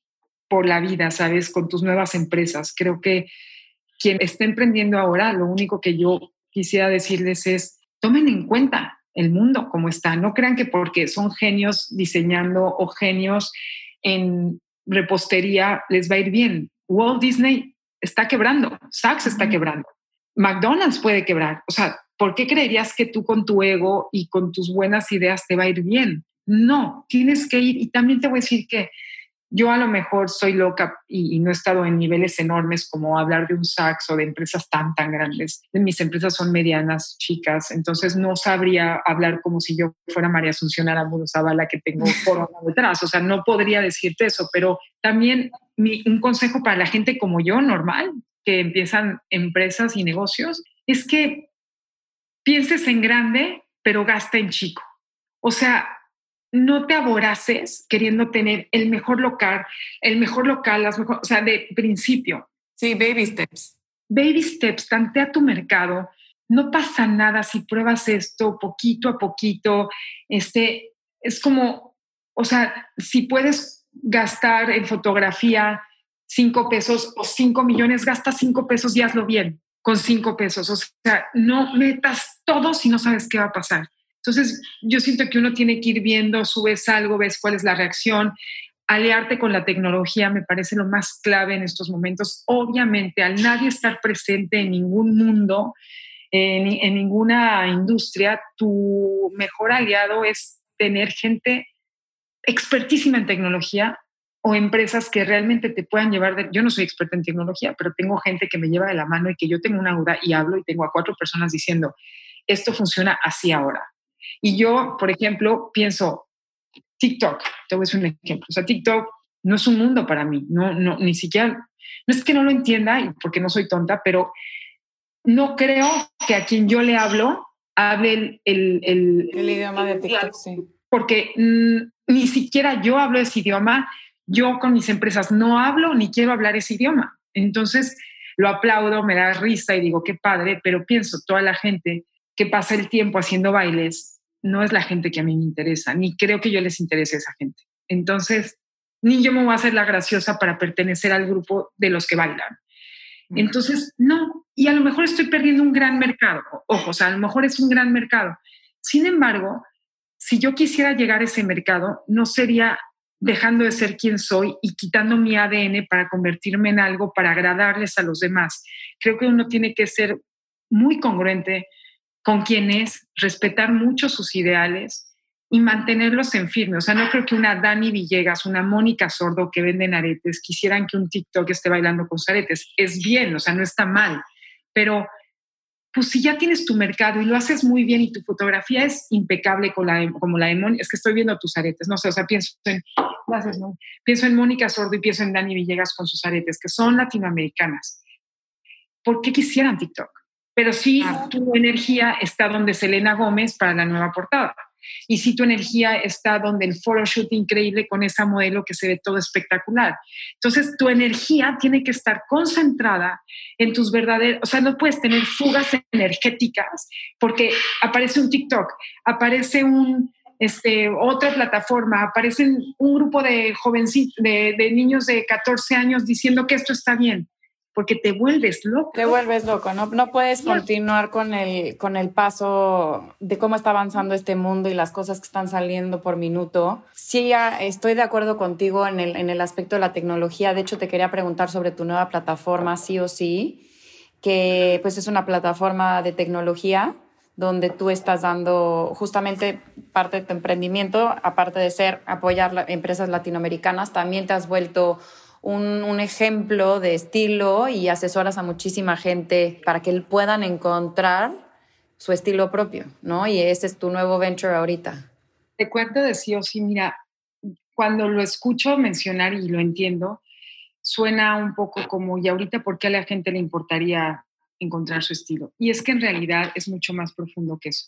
A: por la vida, ¿sabes? Con tus nuevas empresas. Creo que quien está emprendiendo ahora, lo único que yo quisiera decirles es, tomen en cuenta el mundo como está. No crean que porque son genios diseñando o genios en repostería les va a ir bien. Walt Disney está quebrando, Saks está quebrando, McDonald's puede quebrar. O sea, ¿por qué creerías que tú con tu ego y con tus buenas ideas te va a ir bien? No, tienes que ir. Y también te voy a decir que yo a lo mejor soy loca y, no he estado en niveles enormes como hablar de un Saks o de empresas tan, tan grandes. Mis empresas son medianas, chicas, entonces no sabría hablar como si yo fuera María Asunción Aramuro Zavala que tengo <laughs> corona detrás. O sea, no podría decirte eso, pero también un consejo para la gente como yo, normal, que empiezan empresas y negocios, es que pienses en grande, pero gasta en chico. O sea, no te aboraces queriendo tener el mejor local, el mejor local, las mejor, o sea, de principio.
C: Sí, baby steps.
A: Baby steps, tantea tu mercado. No pasa nada si pruebas esto poquito a poquito. Este, es como, o sea, si puedes gastar en fotografía cinco pesos o cinco millones, gasta cinco pesos y hazlo bien con cinco pesos. O sea, no metas todo si no sabes qué va a pasar. Entonces, yo siento que uno tiene que ir viendo, subes algo, ves cuál es la reacción. Aliarte con la tecnología me parece lo más clave en estos momentos. Obviamente, al nadie estar presente en ningún mundo, en, ninguna industria, tu mejor aliado es tener gente expertísima en tecnología o empresas que realmente te puedan llevar de, yo no soy experta en tecnología, pero tengo gente que me lleva de la mano y que yo tengo una duda y hablo y tengo a cuatro personas diciendo, esto funciona así ahora. Y yo, por ejemplo, pienso, TikTok, te voy a decir un ejemplo, o sea, TikTok no es un mundo para mí, no, no, ni siquiera, no es que no lo entienda, porque no soy tonta, pero no creo que a quien yo le hablo hable el,
C: el, el, idioma de TikTok, sí.
A: Porque mm, ni siquiera yo hablo ese idioma, yo con mis empresas no hablo ni quiero hablar ese idioma. Entonces, lo aplaudo, me da risa y digo, qué padre, pero pienso, toda la gente que pasa el tiempo haciendo bailes no es la gente que a mí me interesa, ni creo que yo les interese a esa gente. Entonces, ni yo me voy a hacer la graciosa para pertenecer al grupo de los que bailan. Entonces, no, y a lo mejor estoy perdiendo un gran mercado, ojo, o sea, a lo mejor es un gran mercado. Sin embargo, si yo quisiera llegar a ese mercado, no sería dejando de ser quien soy y quitando mi ADN para convertirme en algo para agradarles a los demás. Creo que uno tiene que ser muy congruente con quien es, respetar mucho sus ideales y mantenerlos en firme. O sea, no creo que una Dani Villegas, una Mónica Sordo que venden aretes quisieran que un TikTok esté bailando con sus aretes. Es bien, o sea, no está mal. Pero, pues si ya tienes tu mercado y lo haces muy bien y tu fotografía es impecable con la como la de Mónica, es que estoy viendo tus aretes, no sé, o sea, pienso en, pienso en Mónica Sordo y pienso en Dani Villegas con sus aretes, que son latinoamericanas. ¿Por qué quisieran TikTok? Pero sí tu energía está donde Selena Gómez para la nueva portada. Y si tu energía está donde el photoshoot increíble con esa modelo que se ve todo espectacular. Entonces, tu energía tiene que estar concentrada en tus verdaderos, o sea, no puedes tener fugas energéticas porque aparece un TikTok, aparece un, este, otra plataforma, aparecen un grupo de jovencitos, de, de niños de 14 años diciendo que esto está bien porque te vuelves loco.
C: Te vuelves loco, no, no puedes continuar con el, con el paso de cómo está avanzando este mundo y las cosas que están saliendo por minuto. Sí, estoy de acuerdo contigo en el, en el aspecto de la tecnología. De hecho, te quería preguntar sobre tu nueva plataforma, sí o sí, que pues es una plataforma de tecnología donde tú estás dando justamente parte de tu emprendimiento, aparte de ser apoyar empresas latinoamericanas, también te has vuelto un, ejemplo de estilo y asesoras a muchísima gente para que puedan encontrar su estilo propio, ¿no? Y ese es tu nuevo venture ahorita.
A: Te cuento de sí o sí, mira, cuando lo escucho mencionar y lo entiendo, suena un poco como, ¿y ahorita por qué a la gente le importaría encontrar su estilo? Y es que en realidad es mucho más profundo que eso.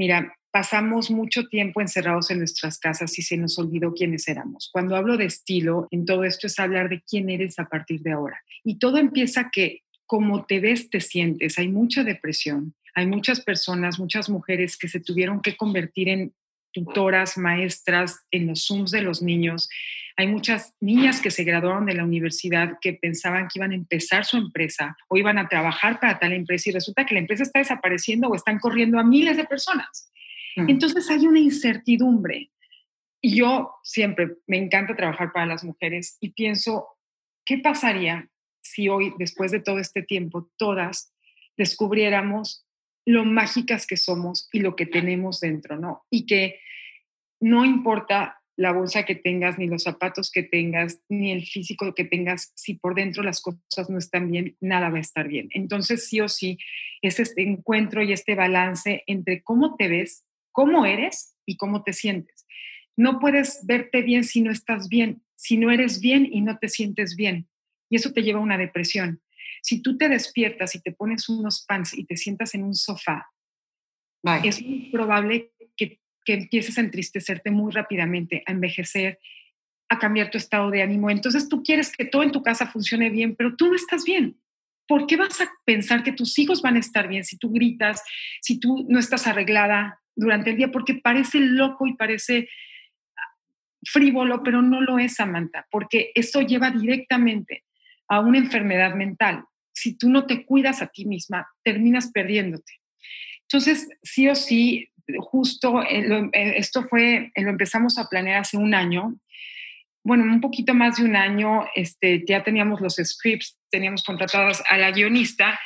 A: Mira, pasamos mucho tiempo encerrados en nuestras casas y se nos olvidó quiénes éramos. Cuando hablo de estilo, en todo esto es hablar de quién eres a partir de ahora. Y todo empieza que como te ves, te sientes. Hay mucha depresión. Hay muchas personas, muchas mujeres que se tuvieron que convertir en tutoras, maestras, en los Zooms de los niños. Hay muchas niñas que se graduaron de la universidad que pensaban que iban a empezar su empresa o iban a trabajar para tal empresa y resulta que la empresa está desapareciendo o están corriendo a miles de personas. Mm. Entonces hay una incertidumbre. Y yo siempre me encanta trabajar para las mujeres y pienso, ¿qué pasaría si hoy, después de todo este tiempo, todas descubriéramos lo mágicas que somos y lo que tenemos dentro, ¿no? Y que no importa la bolsa que tengas, ni los zapatos que tengas, ni el físico que tengas, si por dentro las cosas no están bien, nada va a estar bien. Entonces, sí o sí, es este encuentro y este balance entre cómo te ves, cómo eres y cómo te sientes. No puedes verte bien si no estás bien, si no eres bien y no te sientes bien. Y eso te lleva a una depresión. Si tú te despiertas y te pones unos pants y te sientas en un sofá, es muy probable que, que empieces a entristecerte muy rápidamente, a envejecer, a cambiar tu estado de ánimo. Entonces tú quieres que todo en tu casa funcione bien, pero tú no estás bien. ¿Por qué vas a pensar que tus hijos van a estar bien si tú gritas, si tú no estás arreglada durante el día? Porque parece loco y parece frívolo, pero no lo es, Samantha, porque eso lleva directamente a una enfermedad mental. Si tú no te cuidas a ti misma, terminas perdiéndote. Entonces, sí o sí, justo eh, eh, esto fue, eh, lo empezamos a planear hace un año. Bueno, un poquito más de un año, este, ya teníamos los scripts, teníamos contratados a la guionista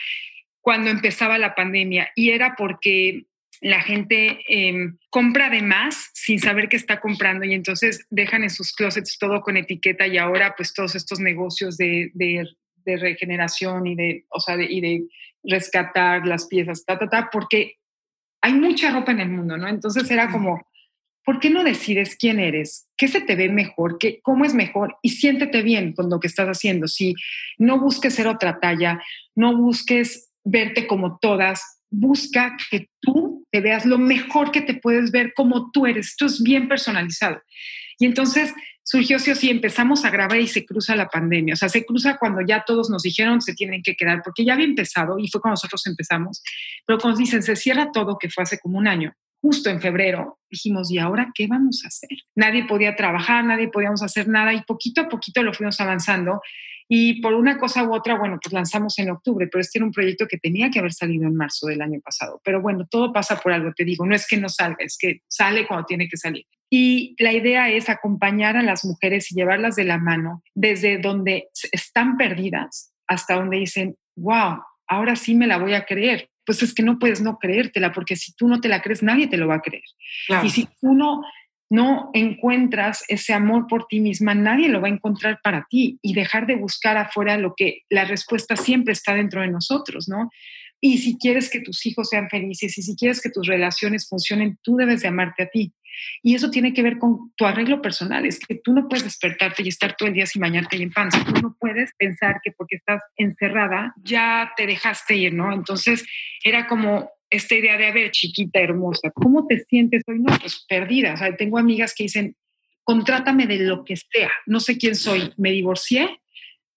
A: cuando empezaba la pandemia y era porque la gente compra de más sin saber qué está comprando y entonces dejan en sus closets todo con etiqueta y ahora pues todos estos negocios de, regeneración y de, o sea, y de rescatar las piezas, ta, ta, ta, porque hay mucha ropa en el mundo, ¿no? Entonces era como, ¿por qué no decides quién eres? ¿Qué se te ve mejor? ¿Qué, ¿Cómo es mejor? Y siéntete bien con lo que estás haciendo. Si no busques ser otra talla, no busques verte como todas, busca que tú te veas lo mejor que te puedes ver como tú eres. Esto es bien personalizado. Y entonces surgió sí o sí, empezamos a grabar y se cruza la pandemia. O sea, se cruza cuando ya todos nos dijeron se tienen que quedar, porque ya había empezado y fue cuando nosotros empezamos. Pero cuando dicen se cierra todo, que fue hace como un año, justo en febrero, dijimos, ¿y ahora qué vamos a hacer? Nadie podía trabajar, nadie podíamos hacer nada y poquito a poquito lo fuimos avanzando y por una cosa u otra, bueno, pues lanzamos en octubre, pero este era un proyecto que tenía que haber salido en marzo del año pasado. Pero bueno, todo pasa por algo, te digo, no es que no salga, es que sale cuando tiene que salir. Y la idea es acompañar a las mujeres y llevarlas de la mano desde donde están perdidas hasta donde dicen, wow, ahora sí me la voy a creer. Pues es que no puedes no creértela, porque si tú no te la crees, nadie te lo va a creer. Y si tú no no encuentras ese amor por ti misma, nadie lo va a encontrar para ti y dejar de buscar afuera lo que la respuesta siempre está dentro de nosotros, ¿no? Y si quieres que tus hijos sean felices y si quieres que tus relaciones funcionen, tú debes de amarte a ti. Y eso tiene que ver con tu arreglo personal. Es que tú no puedes despertarte y estar todo el día sin bañarte y en panza. Tú no puedes pensar que porque estás encerrada ya te dejaste ir, ¿no? Entonces era como esta idea de, a ver, chiquita, hermosa, ¿cómo te sientes hoy? No, pues perdida. O sea, tengo amigas que dicen, contrátame de lo que sea, no sé quién soy, me divorcié,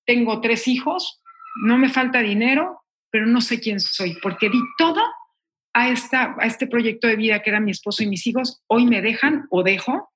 A: tengo tres hijos, no me falta dinero, pero no sé quién soy, porque di todo a, esta, a este proyecto de vida que era mi esposo y mis hijos, hoy me dejan o dejo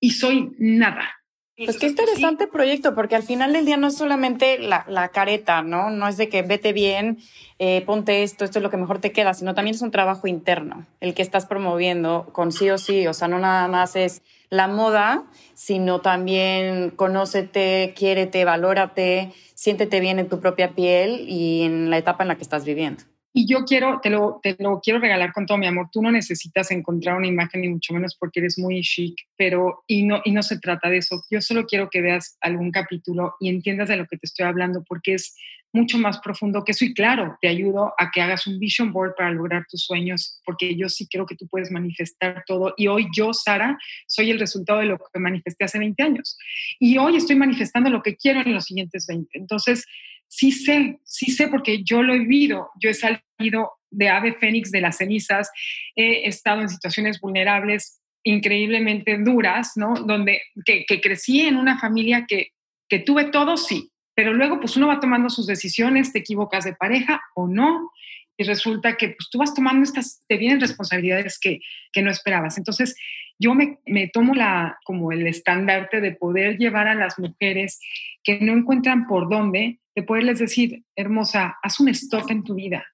A: y soy nada.
C: Pues qué interesante proyecto, porque al final del día no es solamente la, la careta, ¿no? No es de que vete bien, eh, ponte esto, esto es lo que mejor te queda, sino también es un trabajo interno, el que estás promoviendo con sí o sí. O sea, no nada más es la moda, sino también conócete, quiérete, valórate, siéntete bien en tu propia piel y en la etapa en la que estás viviendo.
A: Y yo quiero, te lo, te lo quiero regalar con todo mi amor. Tú no necesitas encontrar una imagen, ni mucho menos porque eres muy chic, pero y no, y no se trata de eso. Yo solo quiero que veas algún capítulo y entiendas de lo que te estoy hablando, porque es mucho más profundo que eso. Y claro, te ayudo a que hagas un vision board para lograr tus sueños, porque yo sí creo que tú puedes manifestar todo. Y hoy yo, Sara, soy el resultado de lo que manifesté hace 20 años. Y hoy estoy manifestando lo que quiero en los siguientes 20. Entonces, sí sé, sí sé porque yo lo he vivido. Yo he salido de ave fénix de las cenizas, he estado en situaciones vulnerables increíblemente duras, ¿no? Donde que, crecí en una familia que, que tuve todo, sí, pero luego pues uno va tomando sus decisiones, te equivocas de pareja o no, y resulta que pues tú vas tomando estas, te vienen responsabilidades que, que no esperabas. Entonces, yo me, me, tomo la, como el estandarte de poder llevar a las mujeres que no encuentran por dónde, de poderles decir, hermosa, haz un stop en tu vida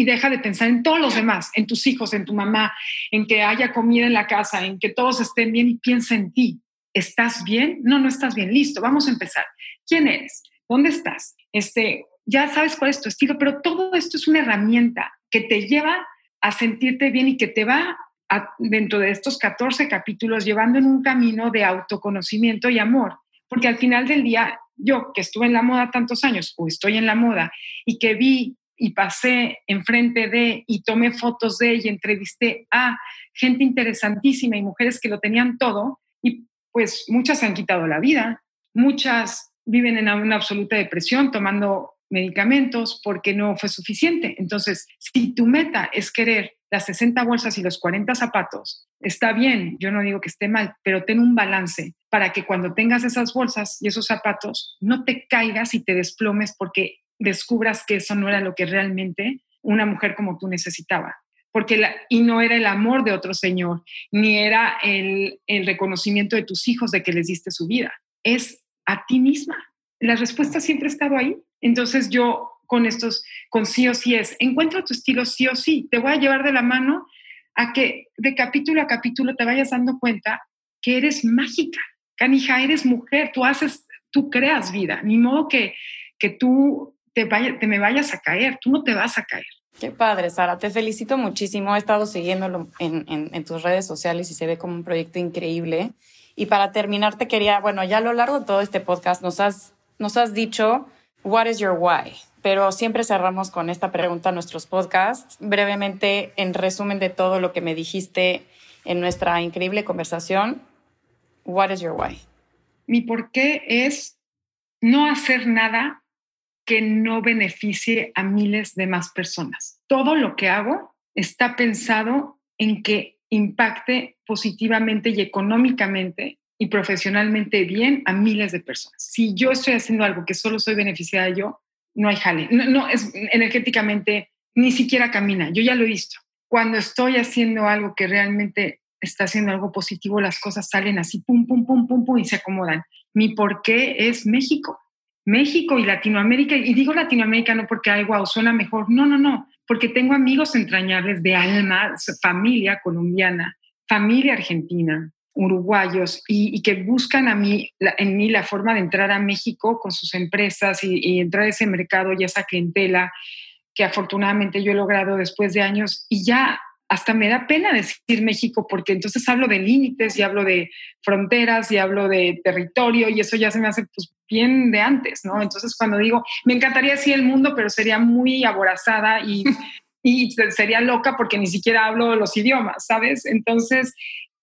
A: y deja de pensar en todos los demás, en tus hijos, en tu mamá, en que haya comida en la casa, en que todos estén bien y piensa en ti. ¿Estás bien? No, no estás bien. Listo, vamos a empezar. ¿Quién eres? ¿Dónde estás? Este, ya sabes cuál es tu estilo, pero todo esto es una herramienta que te lleva a sentirte bien y que te va dentro de estos 14 capítulos llevando en un camino de autoconocimiento y amor. Porque al final del día, yo que estuve en la moda tantos años o estoy en la moda y que vi y pasé enfrente de y tomé fotos de y entrevisté a gente interesantísima y mujeres que lo tenían todo y pues muchas han quitado la vida, muchas viven en una absoluta depresión tomando medicamentos porque no fue suficiente. Entonces, si tu meta es querer las 60 bolsas y los 40 zapatos, está bien, yo no digo que esté mal, pero ten un balance para que cuando tengas esas bolsas y esos zapatos no te caigas y te desplomes porque descubras que eso no era lo que realmente una mujer como tú necesitaba. Porque y no era el amor de otro señor, ni era el, el reconocimiento de tus hijos de que les diste su vida. Es a ti misma. La respuesta siempre ha estado ahí. Entonces yo con estos, con sí o sí es, encuentra tu estilo sí o sí, te voy a llevar de la mano a que de capítulo a capítulo te vayas dando cuenta que eres mágica, canija, eres mujer, tú haces, tú creas vida, ni modo que, que tú te, vaya, te me vayas a caer, tú no te vas a caer.
C: Qué padre, Sara. Te felicito muchísimo. He estado siguiéndolo en, en, en, tus redes sociales y se ve como un proyecto increíble. Y para terminar, te quería, bueno, ya a lo largo de todo este podcast nos has, nos has dicho, what is your why? pero siempre cerramos con esta pregunta nuestros podcasts. Brevemente, en resumen de todo lo que me dijiste en nuestra increíble conversación, what is your why?
A: Mi por qué es no hacer nada que no beneficie a miles de más personas. Todo lo que hago está pensado en que impacte positivamente y económicamente y profesionalmente bien a miles de personas. Si yo estoy haciendo algo que solo soy beneficiada yo, no hay jale. No, es energéticamente, ni siquiera camina. Yo ya lo he visto. Cuando estoy haciendo algo que realmente está haciendo algo positivo, las cosas salen así, pum, pum, pum, pum, pum, y se acomodan. Mi por qué es México. México y Latinoamérica, y digo Latinoamérica no porque, ay, wow, suena mejor, no, no, no, porque tengo amigos entrañables de alma, familia colombiana, familia argentina, uruguayos y, que buscan a mí, en mí la forma de entrar a México con sus empresas y, entrar a ese mercado y esa clientela que afortunadamente yo he logrado después de años y ya hasta me da pena decir México porque entonces hablo de límites y hablo de fronteras y hablo de territorio y eso ya se me hace pues bien de antes, ¿no? Entonces cuando digo, me encantaría decir el mundo, pero sería muy aborazada y, <laughs> y sería loca porque ni siquiera hablo los idiomas, ¿sabes? Entonces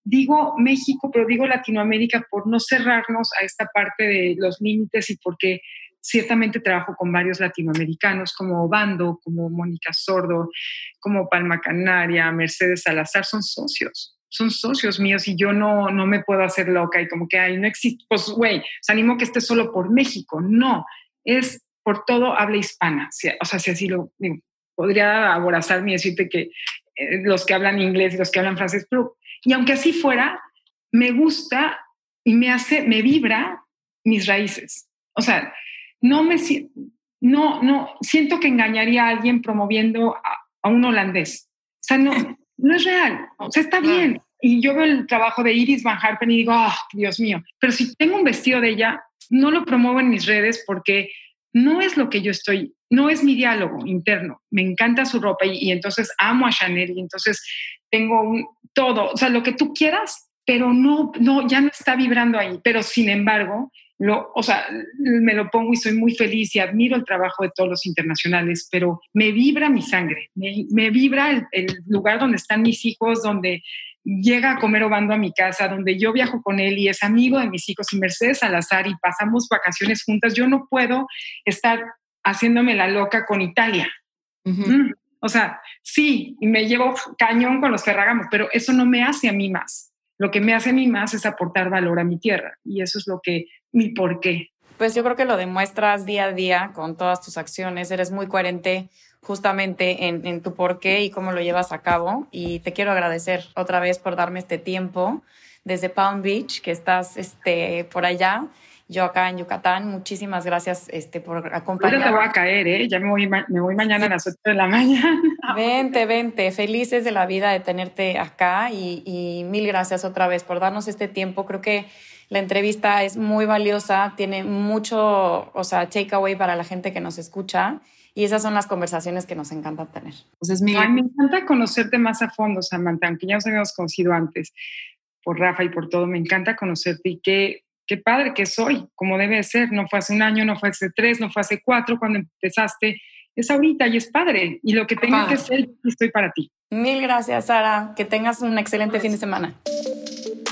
A: digo México, pero digo Latinoamérica por no cerrarnos a esta parte de los límites y porque ciertamente trabajo con varios latinoamericanos como Bando, como Mónica Sordo, como Palma Canaria, Mercedes Salazar, son socios, son socios míos y yo no, no me puedo hacer loca y como que, ay, no existe, pues, güey, se animo que esté solo por México, no, es por todo habla hispana, o sea, si así lo digo, podría aborazarme y decirte que eh, los que hablan inglés los que hablan francés, pero y aunque así fuera, me gusta y me hace, me vibra mis raíces. O sea, no me no, no, siento que engañaría a alguien promoviendo a, un holandés. O sea, no, no es real. O sea, está bien. Y yo veo el trabajo de Iris Van Harpen y digo, oh, Dios mío. Pero si tengo un vestido de ella, no lo promuevo en mis redes porque no es lo que yo estoy, no es mi diálogo interno. Me encanta su ropa y, y entonces amo a Chanel y entonces tengo un, todo, o sea, lo que tú quieras, pero no, no, ya no está vibrando ahí. Pero sin embargo, lo, o sea, me lo pongo y soy muy feliz y admiro el trabajo de todos los internacionales, pero me vibra mi sangre, me, vibra el, el, lugar donde están mis hijos, donde llega a comer Obando a mi casa, donde yo viajo con él y es amigo de mis hijos y Mercedes Salazar y pasamos vacaciones juntas. Yo no puedo estar haciéndome la loca con Italia. O sea, sí, me llevo cañón con los Ferragamo, pero eso no me hace a mí más. Lo que me hace a mí más es aportar valor a mi tierra y eso es lo que, mi por qué.
C: Pues yo creo que lo demuestras día a día con todas tus acciones. Eres muy coherente justamente en, tu por qué y cómo lo llevas a cabo. Y te quiero agradecer otra vez por darme este tiempo
B: desde Palm Beach, que estás este, por allá yo acá en Yucatán. Muchísimas gracias este, por acompañarme.
A: Ahorita te voy a caer, ¿eh? Ya me voy, me voy mañana a las 8 de la mañana. <laughs>
B: Vente, vente. Felices de la vida de tenerte acá y, y mil gracias otra vez por darnos este tiempo. Creo que la entrevista es muy valiosa, tiene mucho, o sea, takeaway para la gente que nos escucha. Y esas son las conversaciones que nos encanta tener.
A: Pues me encanta conocerte más a fondo, Samantha, aunque ya nos habíamos conocido antes por Rafa y por todo. Me encanta conocerte y qué, qué padre que soy, como debe ser. No fue hace un año, no fue hace tres, no fue hace cuatro cuando empezaste. Es ahorita y es padre. Y lo que tenga que ser, estoy para ti.
B: Mil gracias, Sara. Que tengas un excelente fin de semana.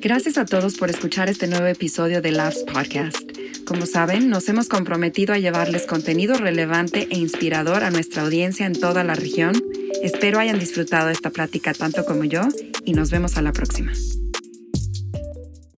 D: Gracias a todos por escuchar este nuevo episodio de Labs Podcast. Como saben, nos hemos comprometido a llevarles contenido relevante e inspirador a nuestra audiencia en toda la región. Espero hayan disfrutado esta plática tanto como yo y nos vemos a la próxima.